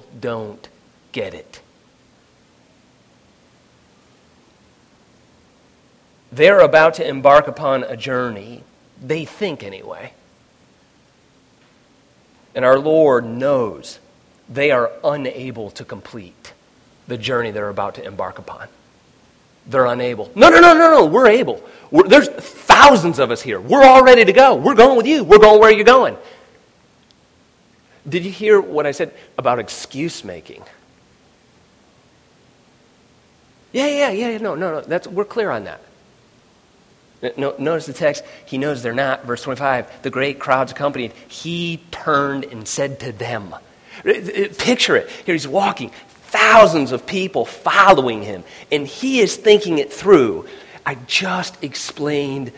don't get it. They're about to embark upon a journey, they think anyway. And our Lord knows they are unable to complete the journey they're about to embark upon. They're unable. No, no, no, no, no, we're able. We're, there's thousands of us here. We're all ready to go. We're going with you. We're going where you're going. Did you hear what I said about excuse making? Yeah, yeah, yeah, yeah. no, no, no. That's, we're clear on that. No, notice the text. He knows they're not. Verse 25. The great crowds accompanied. He turned and said to them. Uh, uh, picture it. Here he's walking. Thousands of people following him. And he is thinking it through. I just explained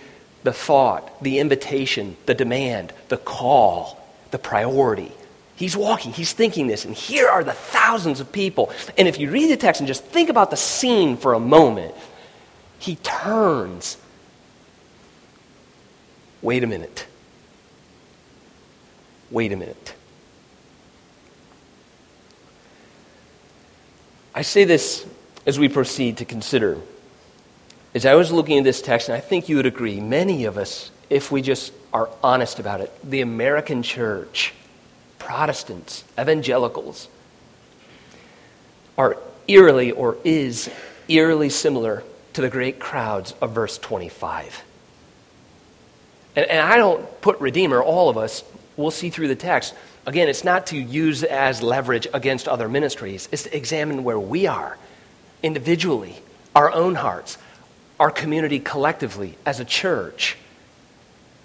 the thought, the invitation, the demand, the call, the priority. He's walking, he's thinking this, and here are the thousands of people. And if you read the text and just think about the scene for a moment, he turns. Wait a minute. Wait a minute. I say this as we proceed to consider. As I was looking at this text, and I think you would agree, many of us, if we just are honest about it, the American church, Protestants, evangelicals, are eerily or is eerily similar to the great crowds of verse 25. And, and I don't put Redeemer, all of us, we'll see through the text. Again, it's not to use as leverage against other ministries, it's to examine where we are individually, our own hearts, our community collectively as a church.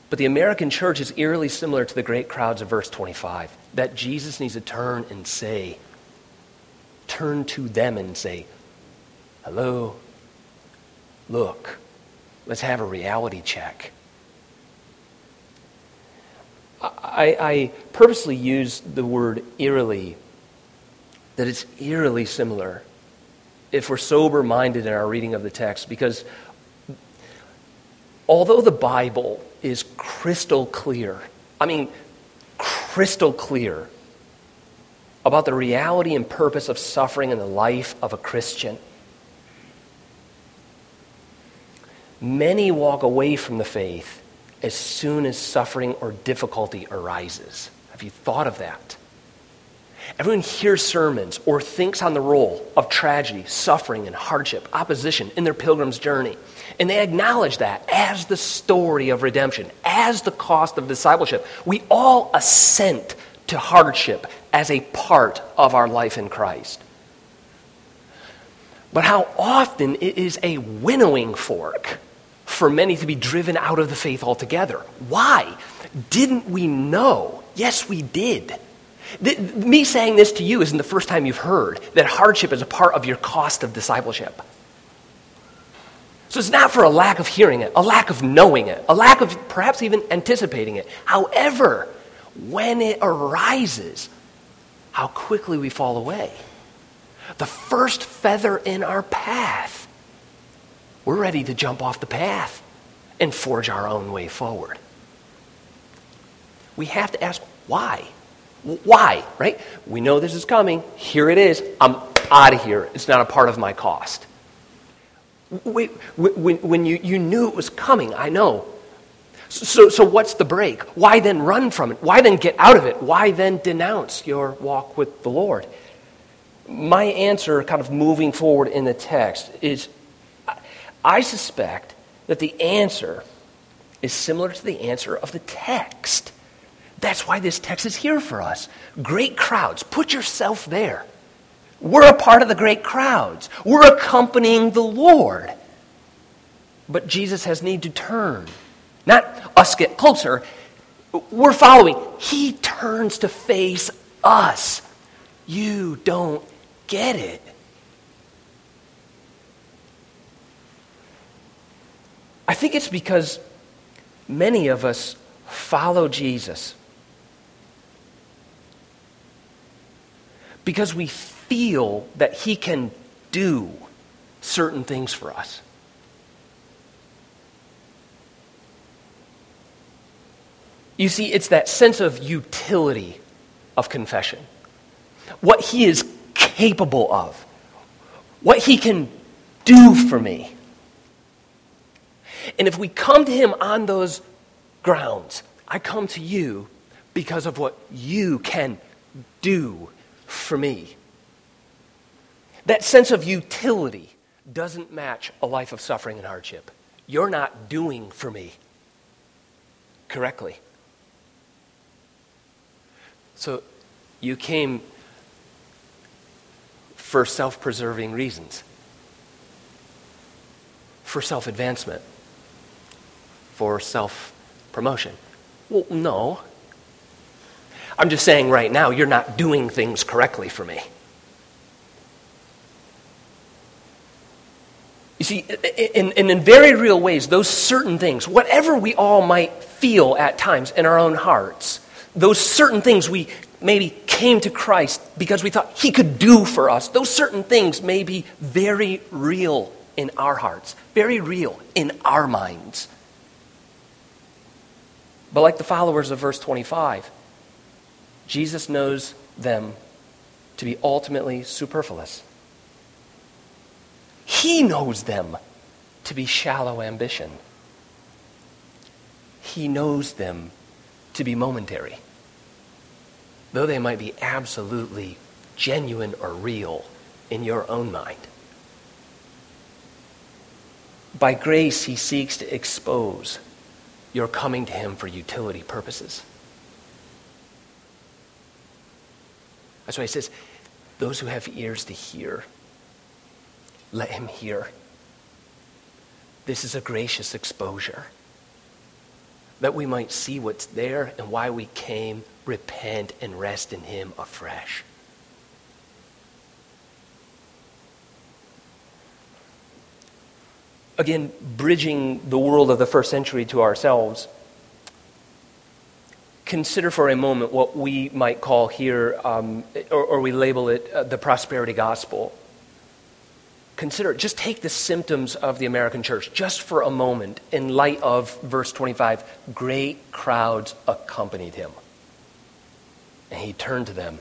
But the American church is eerily similar to the great crowds of verse 25 that Jesus needs to turn and say, turn to them and say, Hello, look, let's have a reality check. I, I purposely use the word eerily, that it's eerily similar if we're sober minded in our reading of the text, because although the Bible is crystal clear, I mean, crystal clear about the reality and purpose of suffering in the life of a Christian. Many walk away from the faith as soon as suffering or difficulty arises. Have you thought of that? Everyone hears sermons or thinks on the role of tragedy, suffering, and hardship, opposition in their pilgrim's journey. And they acknowledge that as the story of redemption, as the cost of discipleship. We all assent to hardship as a part of our life in Christ. But how often it is a winnowing fork for many to be driven out of the faith altogether. Why? Didn't we know? Yes, we did. Me saying this to you isn't the first time you've heard that hardship is a part of your cost of discipleship. So it's not for a lack of hearing it, a lack of knowing it, a lack of perhaps even anticipating it. However, when it arises, how quickly we fall away. The first feather in our path, we're ready to jump off the path and forge our own way forward. We have to ask why. Why, right? We know this is coming. Here it is. I'm out of here. It's not a part of my cost. Wait, when, when you, you knew it was coming, I know. So, so what's the break? Why then run from it? Why then get out of it? Why then denounce your walk with the Lord? My answer, kind of moving forward in the text, is I suspect that the answer is similar to the answer of the text. That's why this text is here for us. Great crowds. Put yourself there. We're a part of the great crowds. We're accompanying the Lord. But Jesus has need to turn. Not us get closer. We're following. He turns to face us. You don't get it. I think it's because many of us follow Jesus because we feel that He can do certain things for us. You see, it's that sense of utility of confession. what He is capable of, what He can do for me. And if we come to Him on those grounds, I come to you because of what you can do for me. That sense of utility doesn't match a life of suffering and hardship. You're not doing for me correctly. So you came for self preserving reasons, for self advancement, for self promotion. Well, no. I'm just saying right now, you're not doing things correctly for me. You see, in, in, in, very real ways, those certain things, whatever we all might feel at times in our own hearts, those certain things we maybe came to Christ because we thought He could do for us, those certain things may be very real in our hearts, very real in our minds. But like the followers of verse 25, Jesus knows them to be ultimately superfluous. He knows them to be shallow ambition. He knows them to be momentary, though they might be absolutely genuine or real in your own mind. By grace, he seeks to expose your coming to him for utility purposes. That's why he says, Those who have ears to hear, let him hear. This is a gracious exposure that we might see what's there and why we came, repent, and rest in him afresh. Again, bridging the world of the first century to ourselves consider for a moment what we might call here, um, or, or, we label it uh, the prosperity gospel. Consider, just take the symptoms of the American church just for a moment in light of verse 25. Great crowds accompanied him. And he turned to them.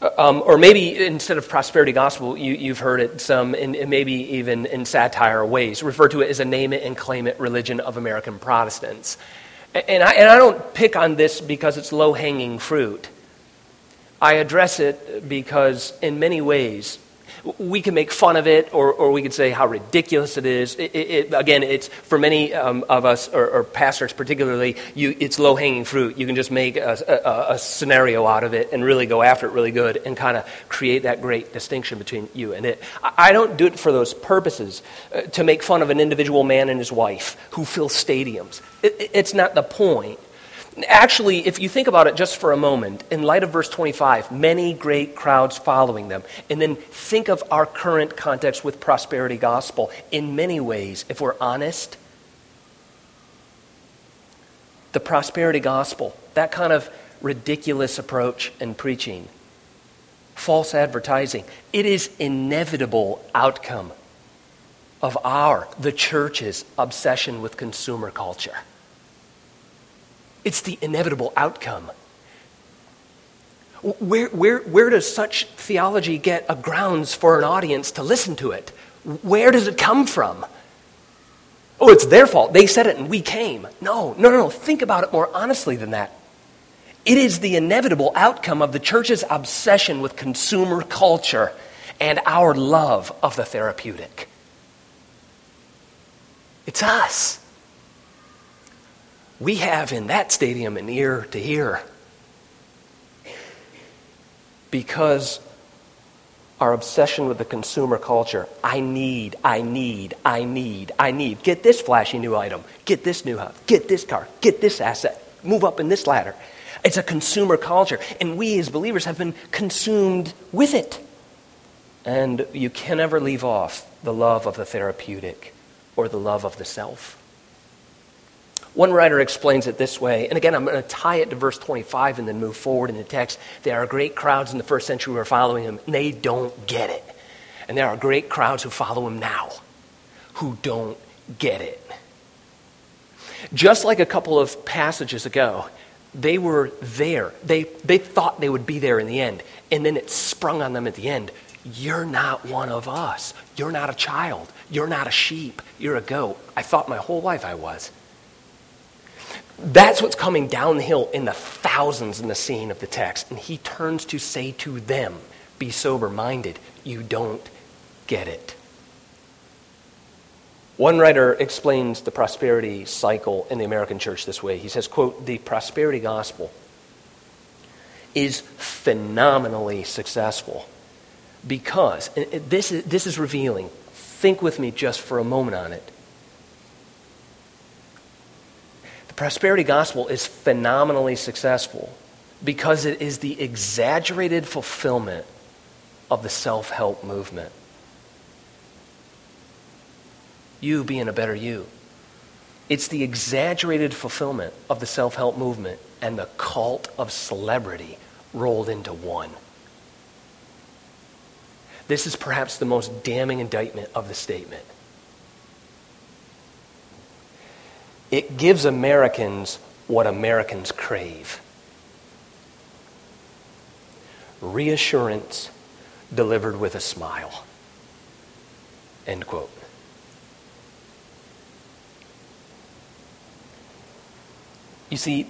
Uh, um, or maybe instead of prosperity gospel, you, have heard it some, and maybe even in satire ways, refer to it as a name it and claim it religion of American Protestants. And I, and I don't pick on this because it's low hanging fruit. I address it because, in many ways, we can make fun of it or, or we can say how ridiculous it is. It, it, again, it's for many um, of us, or, or, pastors particularly, you, it's low hanging fruit. You can just make a, a, a, scenario out of it and really go after it really good and kind of create that great distinction between you and it. I, I don't do it for those purposes, uh, to make fun of an individual man and his wife who fill stadiums. It, it's not the point. Actually, if you think about it just for a moment, in light of verse 25, many great crowds following them, and then think of our current context with prosperity gospel, in many ways, if we're honest, the prosperity gospel, that kind of ridiculous approach in preaching, false advertising, it is inevitable outcome of our, the church's, obsession with consumer culture. It's the inevitable outcome. Where, where, where does such theology get a grounds for an audience to listen to it? Where does it come from? Oh, it's their fault. They said it and we came. No, no, no, no. Think about it more honestly than that. It is the inevitable outcome of the church's obsession with consumer culture and our love of the therapeutic. It's us we have in that stadium an ear to hear. Because our obsession with the consumer culture I need, I need, I need, I need. Get this flashy new item, get this new house, get this car, get this asset, move up in this ladder. It's a consumer culture, and we as believers have been consumed with it. And you can never leave off the love of the therapeutic or the love of the self. One writer explains it this way, and again, I'm going to tie it to verse 25 and then move forward in the text. There are great crowds in the first century who are following him, and they don't get it. And there are great crowds who follow him now who don't get it. Just like a couple of passages ago, They were there. They, they thought they would be there in the end. And then it sprung on them at the end. You're not one of us. You're not a child. You're not a sheep. You're a goat. I thought my whole life I was. That's what's coming down the hill in the thousands in the scene of the text. And he turns to say to them, Be sober minded. You don't get it. One writer explains the prosperity cycle in the American church this way. He says, quote, the prosperity gospel is phenomenally successful because, this is, this is revealing, think with me just for a moment on it. The prosperity gospel is phenomenally successful because it is the exaggerated fulfillment of the self help movement you being a better you. It's the exaggerated fulfillment of the self help movement and the cult of celebrity rolled into one. This is perhaps the most damning indictment of the statement. It gives Americans what Americans crave reassurance delivered with a smile. End quote. You see,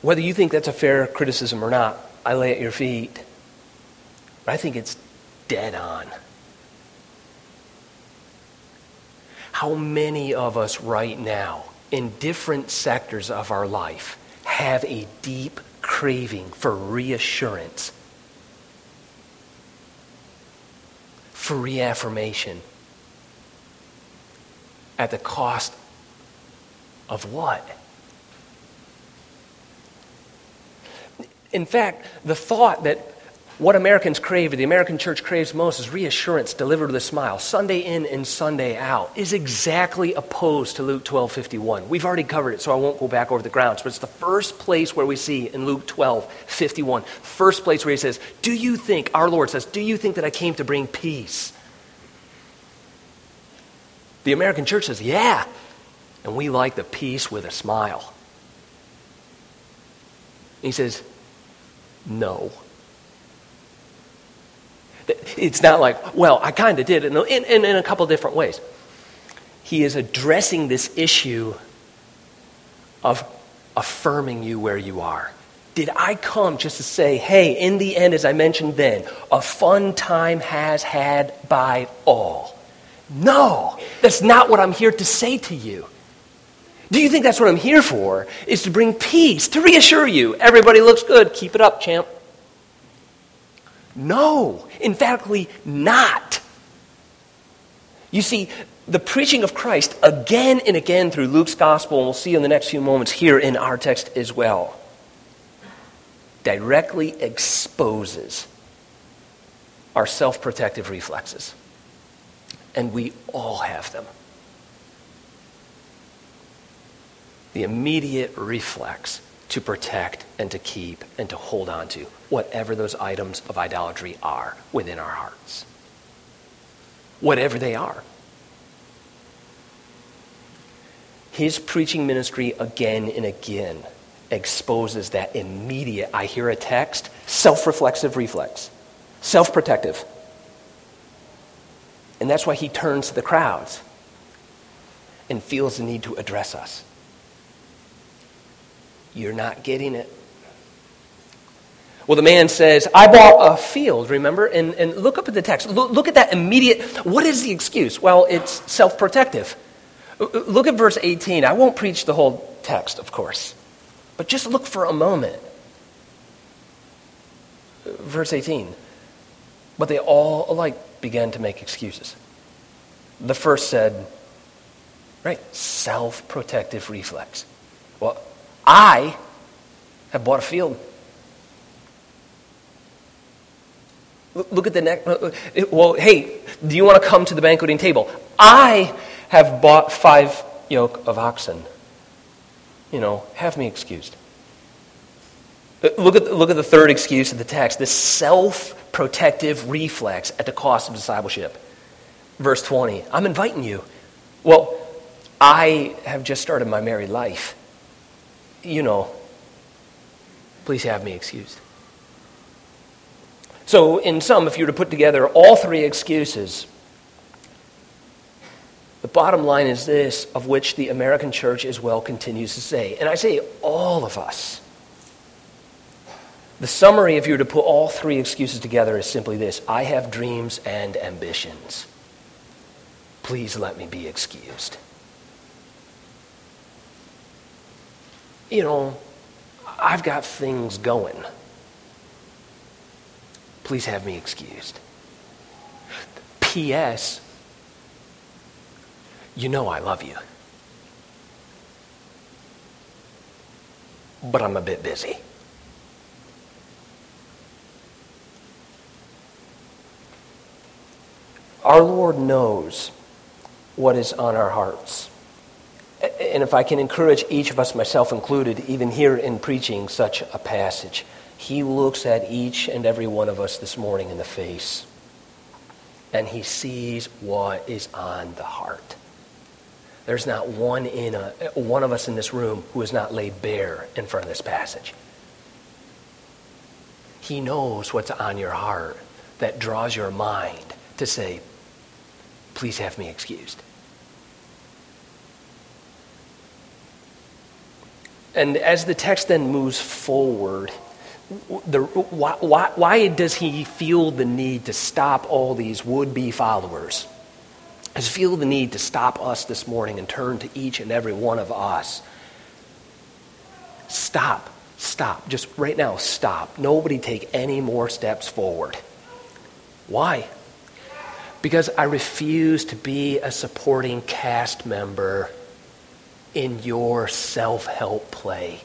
whether you think that's a fair criticism or not, I lay at your feet. I think it's dead on. How many of us right now, in different sectors of our life, have a deep craving for reassurance, for reaffirmation, at the cost of what? In fact, the thought that what Americans crave, the American church craves most, is reassurance delivered with a smile, Sunday in and Sunday out, is exactly opposed to Luke 12 51. We've already covered it, so I won't go back over the grounds, but it's the first place where we see in Luke 12 51, first place where he says, Do you think, our Lord says, Do you think that I came to bring peace? The American church says, Yeah. And we like the peace with a smile. He says, no. It's not like, well, I kind of did in, in, in a couple different ways. He is addressing this issue of affirming you where you are. Did I come just to say, hey, in the end, as I mentioned then, a fun time has had by all? No, that's not what I'm here to say to you. Do you think that's what I'm here for? Is to bring peace, to reassure you. Everybody looks good. Keep it up, champ. No, emphatically not. You see, the preaching of Christ again and again through Luke's gospel, and we'll see in the next few moments here in our text as well, directly exposes our self protective reflexes. And we all have them. the immediate reflex to protect and to keep and to hold on to whatever those items of idolatry are within our hearts. Whatever they are. His preaching ministry again and again exposes that immediate, I hear a text, self reflexive reflex, self protective. And that's why he turns to the crowds and feels the need to address us. You're not getting it. Well, the man says, I bought a field, remember? And, and look up at the text. Look, look at that immediate. What is the excuse? Well, it's self protective. Uh, uh, look at verse 18. I won't preach the whole text, of course, but just look for a moment. Uh, verse 18. But they all alike began to make excuses. The first said, right, self protective reflex. Well, I have bought a field. Look at the next. Uh, uh, well, hey, do you want to come to the banqueting table? I have bought five yoke of oxen. You know, have me excused. Uh, look at, look at the third excuse of the text this self protective reflex at the cost of discipleship. Verse 20 I'm inviting you. Well, I have just started my married life you know, Please have me excused. So, in sum, if you were to put together all three excuses, the bottom line is this, of which the American church as well continues to say, and I say all of us. The summary, if you were to put all three excuses together, is simply this I have dreams and ambitions. Please let me be excused. You know, I've got things going. Please have me excused. P.S. You know I love you. But I'm a bit busy. Our Lord knows what is on our hearts. And if I can encourage each of us, myself included, even here in preaching such a passage, He looks at each and every one of us this morning in the face, and He sees what is on the heart. There's not one, in a, one of us in this room who is not laid bare in front of this passage. He knows what's on your heart that draws your mind to say, please have me excused. And as the text then moves forward, the, why, why, why, does he feel the need to stop all these would be followers? Does feel the need to stop us this morning and turn to each and every one of us? Stop. Stop. Just right now, stop. Nobody take any more steps forward. Why? Because I refuse to be a supporting cast member in your self help play.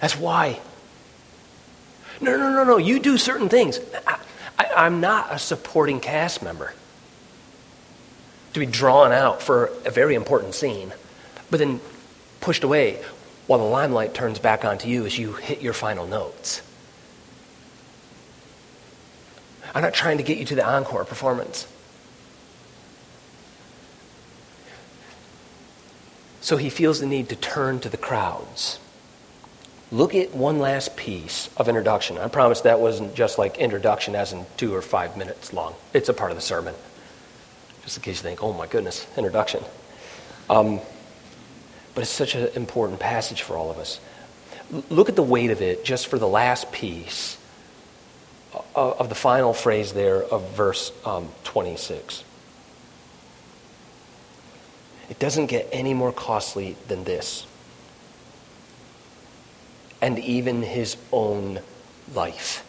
That's why. No, no, no, no. You do certain things. I, am not a supporting cast member to be drawn out for a very important scene, but then pushed away while the limelight turns back onto you as you hit your final notes. I'm not trying to get you to the encore performance. So he feels the need to turn to the crowds. Look at one last piece of introduction. I promise that wasn't just like introduction as in two or five minutes long. It's a part of the sermon. Just in case you think, oh my goodness, introduction. Um, but it's such an important passage for all of us. L- look at the weight of it just for the last piece of, of the final phrase there of verse um, 26. It doesn't get any more costly than this. And even his own life.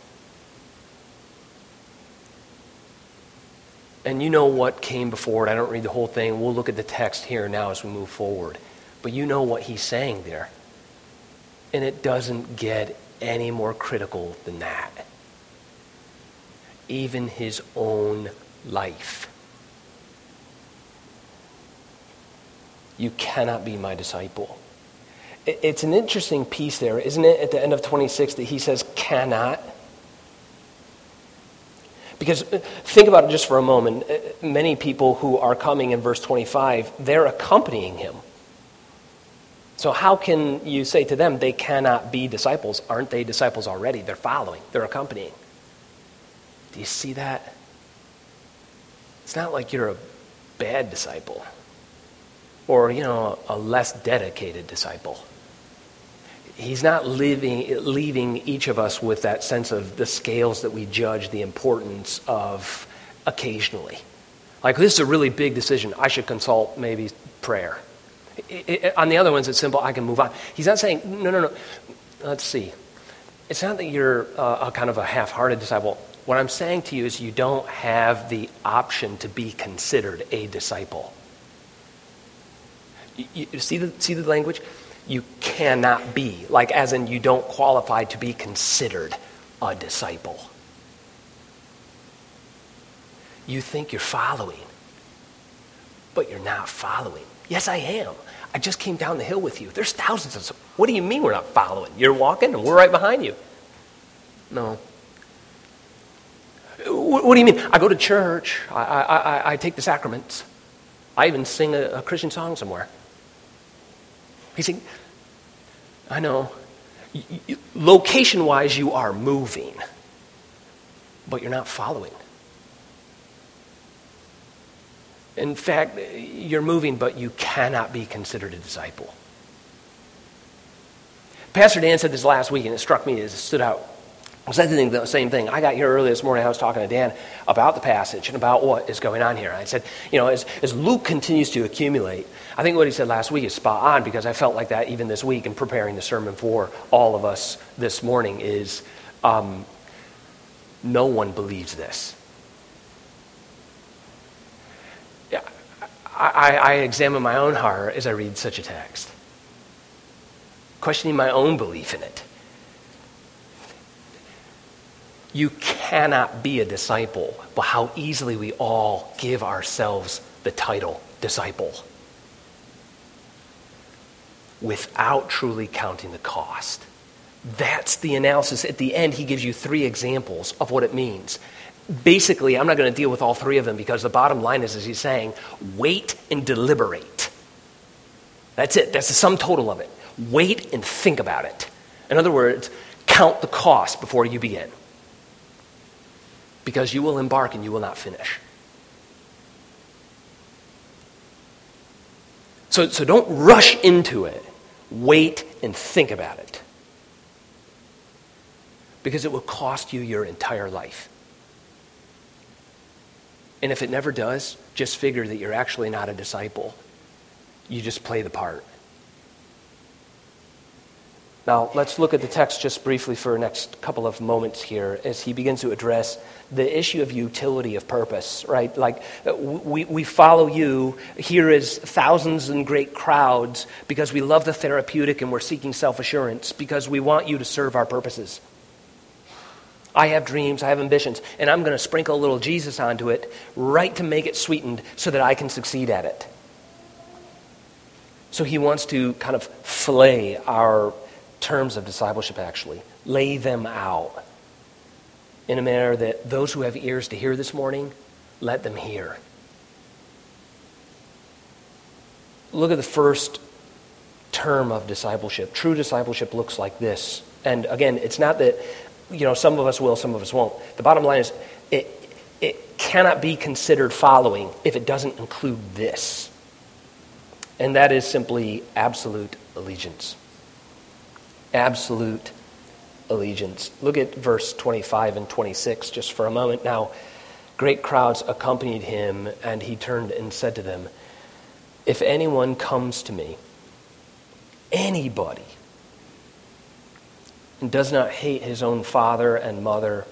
And you know what came before it. I don't read the whole thing. We'll look at the text here now as we move forward. But you know what he's saying there. And it doesn't get any more critical than that. Even his own life. You cannot be my disciple. It's an interesting piece there, isn't it, at the end of 26 that he says, cannot? Because uh, think about it just for a moment. Uh, many people who are coming in verse 25, they're accompanying him. So, how can you say to them they cannot be disciples? Aren't they disciples already? They're following, they're accompanying. Do you see that? It's not like you're a bad disciple or, you know, a less dedicated disciple. He's not living, leaving each of us with that sense of the scales that we judge the importance of occasionally. Like, this is a really big decision. I should consult maybe prayer. It, it, on the other ones, it's simple. I can move on. He's not saying, no, no, no. Let's see. It's not that you're uh, a kind of a half hearted disciple. What I'm saying to you is you don't have the option to be considered a disciple. You, you see, the, see the language? You cannot be, like as in you don't qualify to be considered a disciple. You think you're following, but you're not following. Yes, I am. I just came down the hill with you. There's thousands of. What do you mean we're not following? You're walking and we're right behind you. No. What do you mean? I go to church. I, I, I, I take the sacraments. I even sing a, a Christian song somewhere. He's saying, I know. Location wise, you are moving, but you're not following. In fact, you're moving, but you cannot be considered a disciple. Pastor Dan said this last week, and it struck me as it stood out. I said the same thing. I got here early this morning. I was talking to Dan about the passage and about what is going on here. I said, you know, as, as Luke continues to accumulate, I think what he said last week is spot on because I felt like that even this week in preparing the sermon for all of us this morning is um, no one believes this. I, I examine my own heart as I read such a text, questioning my own belief in it. You cannot be a disciple, but how easily we all give ourselves the title disciple without truly counting the cost. That's the analysis. At the end, he gives you three examples of what it means basically, I'm not going to deal with all three of them because the bottom line is, as he's saying, wait and deliberate. That's it. That's the sum total of it. Wait and think about it. In other words, count the cost before you begin. Because you will embark and you will not finish. So, so don't rush into it. Wait and think about it. Because it will cost you your entire life. And if it never does, just figure that you're actually not a disciple. You just play the part. Now, let's look at the text just briefly for the next couple of moments here as he begins to address the issue of utility of purpose, right? Like, we, we follow you here as thousands and great crowds because we love the therapeutic and we're seeking self assurance because we want you to serve our purposes. I have dreams, I have ambitions, and I'm going to sprinkle a little Jesus onto it right to make it sweetened so that I can succeed at it. So he wants to kind of fillet our terms of discipleship, actually, lay them out in a manner that those who have ears to hear this morning, let them hear. Look at the first term of discipleship. True discipleship looks like this. And again, it's not that you know, some of us will, some of us won't. The bottom line is it, it cannot be considered following if it doesn't include this. And that is simply absolute allegiance. Absolute allegiance. Look at verse 25 and 26 just for a moment. Now, great crowds accompanied him, and he turned and said to them, If anyone comes to me, anybody, and does not hate his own father and mother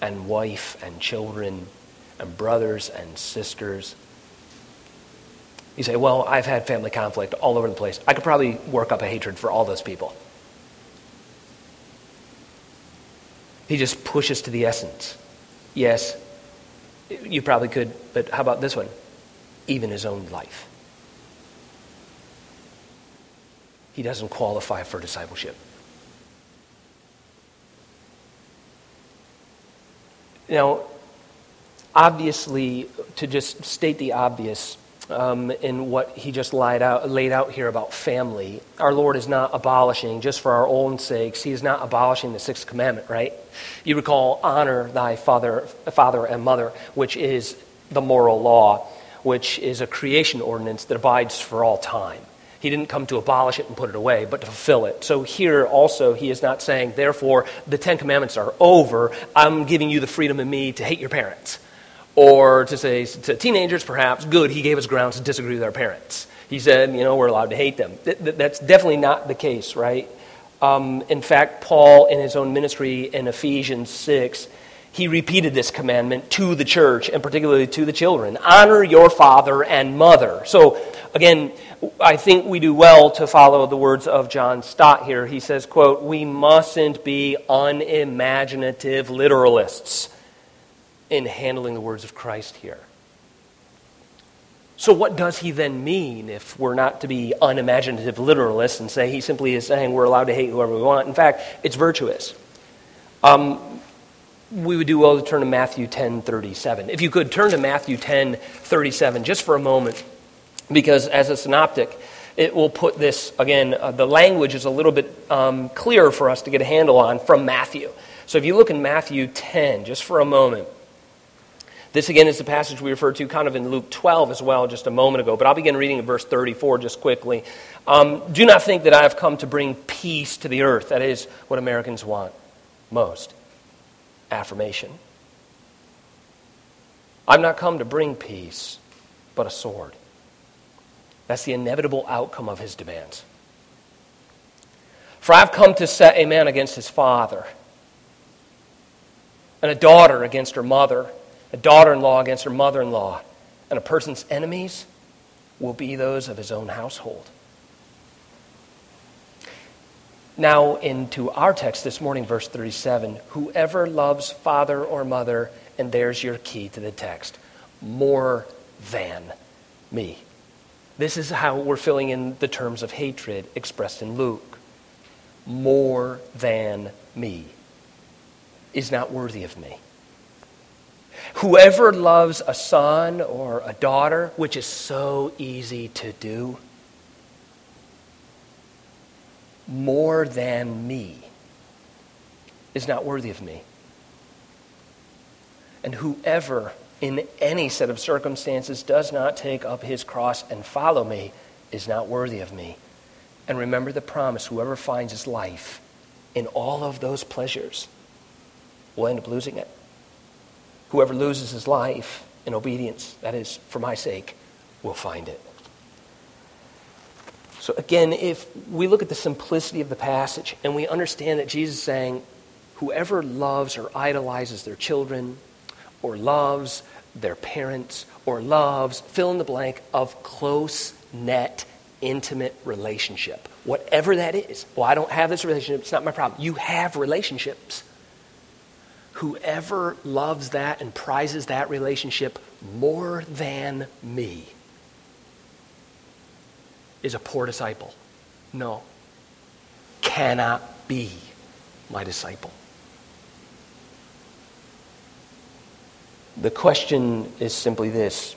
and wife and children and brothers and sisters. You say, Well, I've had family conflict all over the place. I could probably work up a hatred for all those people. He just pushes to the essence. Yes, you probably could, but how about this one? Even his own life. He doesn't qualify for discipleship. Now, obviously, to just state the obvious um, in what he just laid out, laid out here about family, our Lord is not abolishing, just for our own sakes, he is not abolishing the sixth commandment, right? You recall, honor thy father, father and mother, which is the moral law, which is a creation ordinance that abides for all time. He didn't come to abolish it and put it away, but to fulfill it. So here also, he is not saying, therefore, the Ten Commandments are over. I'm giving you the freedom in me to hate your parents. Or to say to teenagers, perhaps, good, he gave us grounds to disagree with our parents. He said, you know, we're allowed to hate them. That's definitely not the case, right? Um, in fact, Paul, in his own ministry in Ephesians 6, he repeated this commandment to the church and particularly to the children honor your father and mother. So, again, I think we do well to follow the words of John Stott here. He says, quote, we mustn't be unimaginative literalists in handling the words of Christ here. So, what does he then mean if we're not to be unimaginative literalists and say he simply is saying we're allowed to hate whoever we want? In fact, it's virtuous. Um, we would do well to turn to Matthew 10 37. If you could turn to Matthew 10 37 just for a moment. Because as a synoptic, it will put this, again, uh, the language is a little bit um, clearer for us to get a handle on from Matthew. So if you look in Matthew 10, just for a moment, this again is the passage we referred to kind of in Luke 12 as well just a moment ago, but I'll begin reading at verse 34 just quickly. Um, Do not think that I have come to bring peace to the earth. That is what Americans want most affirmation. I've not come to bring peace, but a sword. That's the inevitable outcome of his demands. For I've come to set a man against his father, and a daughter against her mother, a daughter in law against her mother in law, and a person's enemies will be those of his own household. Now, into our text this morning, verse 37 whoever loves father or mother, and there's your key to the text, more than me. This is how we're filling in the terms of hatred expressed in Luke. More than me is not worthy of me. Whoever loves a son or a daughter, which is so easy to do, more than me is not worthy of me. And whoever, in any set of circumstances, does not take up his cross and follow me is not worthy of me. And remember the promise whoever finds his life in all of those pleasures will end up losing it. Whoever loses his life in obedience, that is, for my sake, will find it. So, again, if we look at the simplicity of the passage and we understand that Jesus is saying, whoever loves or idolizes their children, or loves their parents, or loves, fill in the blank, of close net, intimate relationship, whatever that is. Well, I don't have this relationship, it's not my problem. You have relationships. Whoever loves that and prizes that relationship more than me is a poor disciple. No. Cannot be my disciple. The question is simply this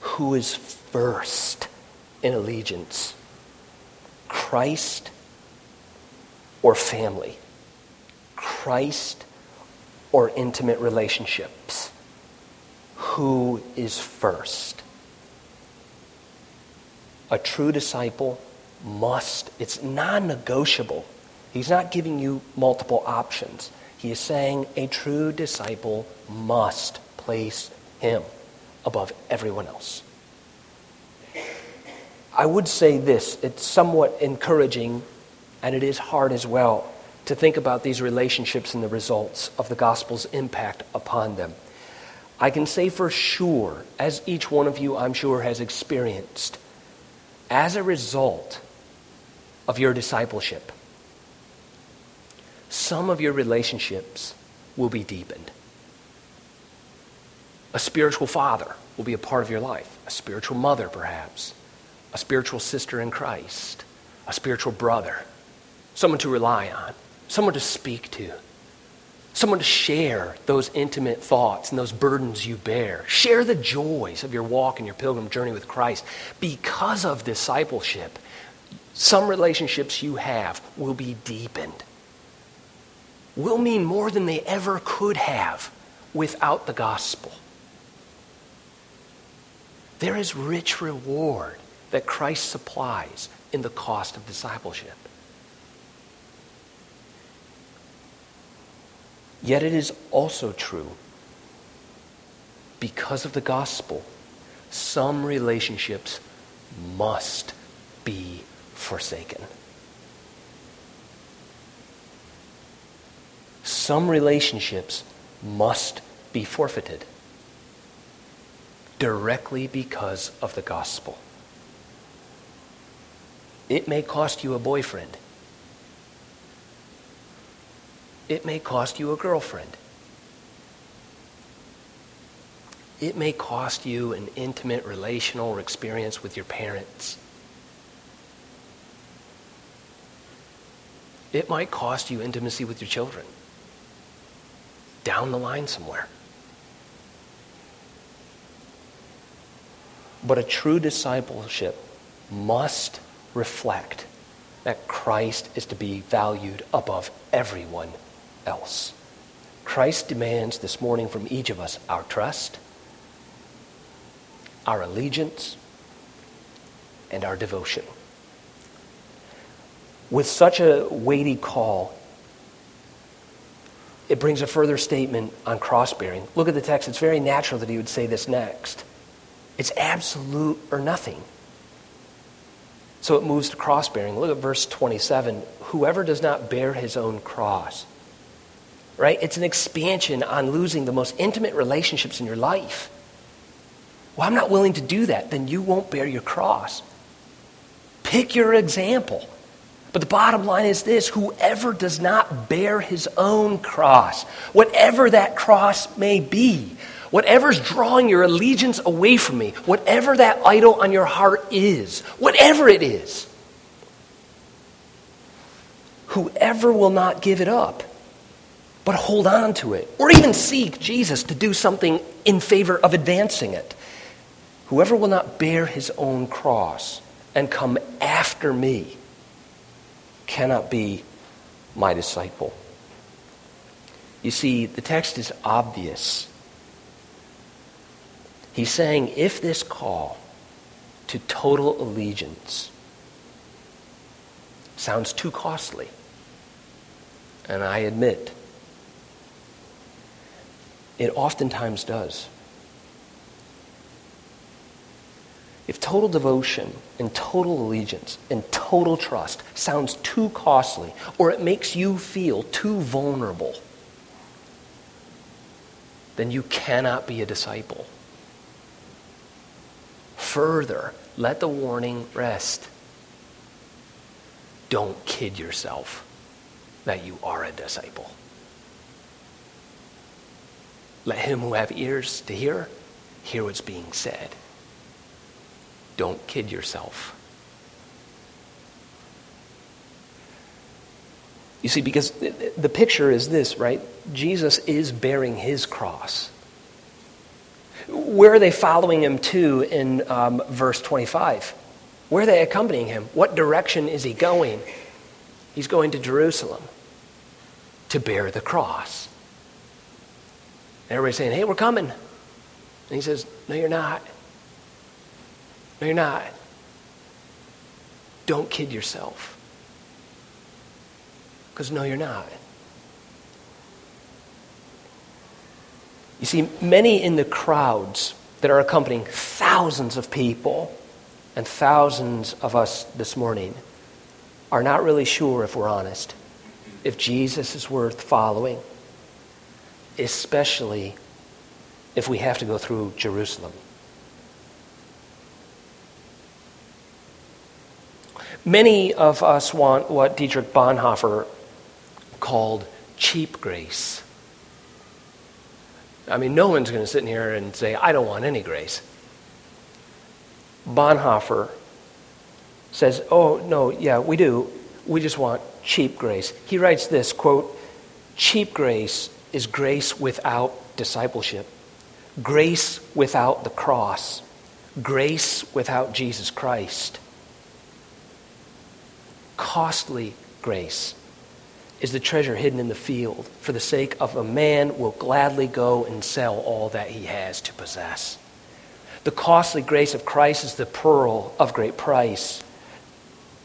Who is first in allegiance? Christ or family? Christ or intimate relationships? Who is first? a true disciple must, it's non negotiable. He's not giving you multiple options. He is saying a true disciple must place him above everyone else. I would say this it's somewhat encouraging, and it is hard as well, to think about these relationships and the results of the gospel's impact upon them. I can say for sure, as each one of you, I'm sure, has experienced, as a result of your discipleship, some of your relationships will be deepened. A spiritual father will be a part of your life, a spiritual mother, perhaps, a spiritual sister in Christ, a spiritual brother, someone to rely on, someone to speak to, someone to share those intimate thoughts and those burdens you bear. Share the joys of your walk and your pilgrim journey with Christ. Because of discipleship, some relationships you have will be deepened, will mean more than they ever could have without the gospel. There is rich reward that Christ supplies in the cost of discipleship. Yet it is also true, because of the gospel, some relationships must be forsaken. Some relationships must be forfeited directly because of the gospel. It may cost you a boyfriend. It may cost you a girlfriend. It may cost you an intimate relational experience with your parents. It might cost you intimacy with your children down the line somewhere. But a true discipleship must reflect that Christ is to be valued above everyone else. Christ demands this morning from each of us our trust, our allegiance, and our devotion. With such a weighty call, it brings a further statement on cross bearing. Look at the text. It's very natural that he would say this next. It's absolute or nothing. So it moves to cross bearing. Look at verse 27. Whoever does not bear his own cross, right? It's an expansion on losing the most intimate relationships in your life. Well, I'm not willing to do that. Then you won't bear your cross. Pick your example. But the bottom line is this whoever does not bear his own cross, whatever that cross may be, whatever's drawing your allegiance away from me, whatever that idol on your heart is, whatever it is, whoever will not give it up, but hold on to it, or even seek Jesus to do something in favor of advancing it, whoever will not bear his own cross and come after me, cannot be my disciple. You see, the text is obvious. He's saying if this call to total allegiance sounds too costly, and I admit, it oftentimes does. If total devotion and total allegiance and total trust sounds too costly or it makes you feel too vulnerable, then you cannot be a disciple. Further, let the warning rest. Don't kid yourself that you are a disciple. Let him who have ears to hear hear what's being said. Don't kid yourself. You see, because the picture is this, right? Jesus is bearing his cross. Where are they following him to in um, verse 25? Where are they accompanying him? What direction is he going? He's going to Jerusalem to bear the cross. Everybody's saying, hey, we're coming. And he says, no, you're not. No, you're not. Don't kid yourself. Because no, you're not. You see, many in the crowds that are accompanying thousands of people and thousands of us this morning are not really sure, if we're honest, if Jesus is worth following, especially if we have to go through Jerusalem. Many of us want what Dietrich Bonhoeffer called cheap grace. I mean, no one's going to sit in here and say, I don't want any grace. Bonhoeffer says, Oh, no, yeah, we do. We just want cheap grace. He writes this quote, cheap grace is grace without discipleship, grace without the cross, grace without Jesus Christ costly grace is the treasure hidden in the field. For the sake of a man will gladly go and sell all that he has to possess. The costly grace of Christ is the pearl of great price,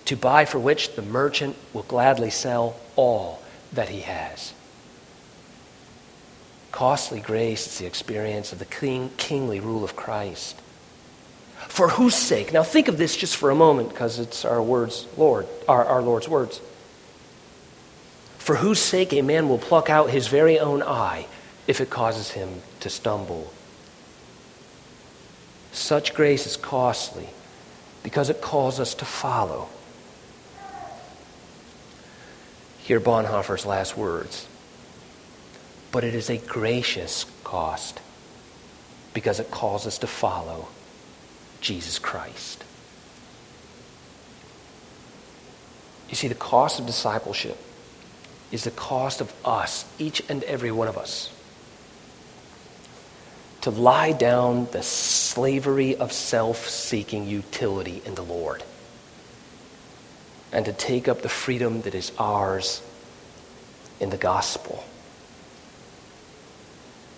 to buy for which the merchant will gladly sell all that he has. Costly grace is the experience of the king, kingly rule of Christ. For whose sake? Now think of this just for a moment because it's our words, Lord, our, our Lord's words. For whose sake a man will pluck out his very own eye if it causes him to stumble. Such grace is costly because it calls us to follow. Hear Bonhoeffer's last words. But it is a gracious cost because it calls us to follow Jesus Christ. You see, the cost of discipleship is the cost of us, each and every one of us, to lie down the slavery of self seeking utility in the Lord. and to take up the freedom that is ours in the gospel.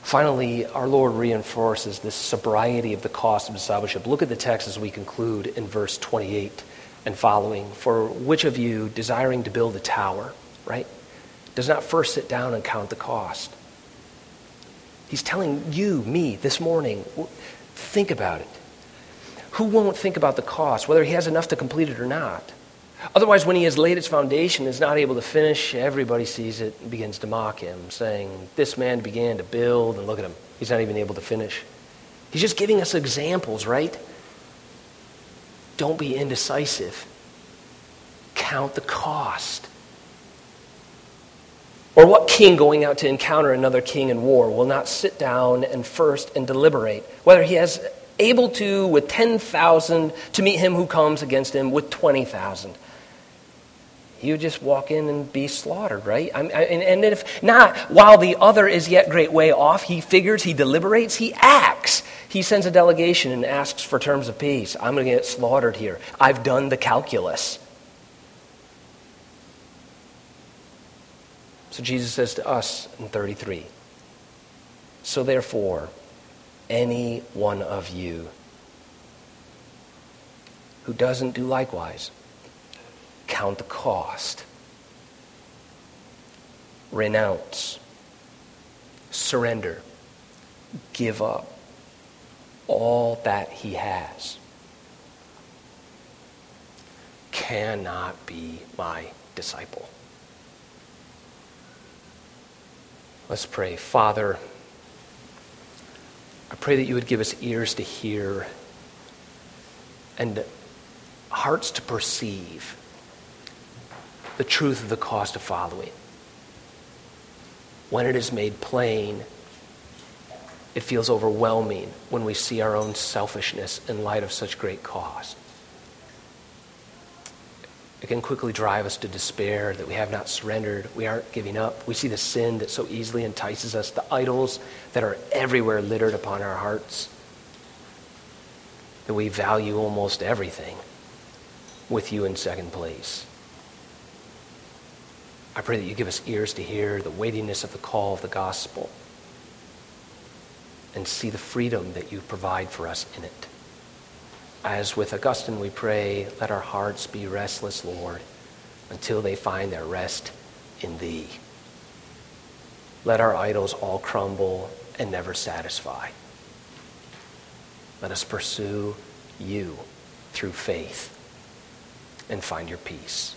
Finally, our Lord reinforces this sobriety of the cost of discipleship. Look at the text as we conclude in verse 28 and following. For which of you, desiring to build a tower, right, does not first sit down and count the cost? He's telling you, me, this morning, think about it. Who won't think about the cost, whether he has enough to complete it or not? Otherwise, when he has laid its foundation and is not able to finish, everybody sees it and begins to mock him, saying, This man began to build, and look at him. He's not even able to finish. He's just giving us examples, right? Don't be indecisive. Count the cost. Or what king going out to encounter another king in war will not sit down and first and deliberate whether he has able to with 10,000 to meet him who comes against him with 20,000? He would just walk in and be slaughtered, right? I, and, and if not, while the other is yet great way off, he figures, he deliberates, he acts. He sends a delegation and asks for terms of peace. I'm going to get slaughtered here. I've done the calculus. So Jesus says to us in 33 So therefore, any one of you who doesn't do likewise, count the cost, renounce, surrender, give up all that he has. Cannot be my disciple. Let's pray. Father, I pray that you would give us ears to hear and hearts to perceive the truth of the cost of following. When it is made plain, it feels overwhelming when we see our own selfishness in light of such great cost. It can quickly drive us to despair that we have not surrendered, we aren't giving up. We see the sin that so easily entices us, the idols that are everywhere littered upon our hearts, that we value almost everything with you in second place. I pray that you give us ears to hear the weightiness of the call of the gospel and see the freedom that you provide for us in it. As with Augustine, we pray, let our hearts be restless, Lord, until they find their rest in thee. Let our idols all crumble and never satisfy. Let us pursue you through faith and find your peace.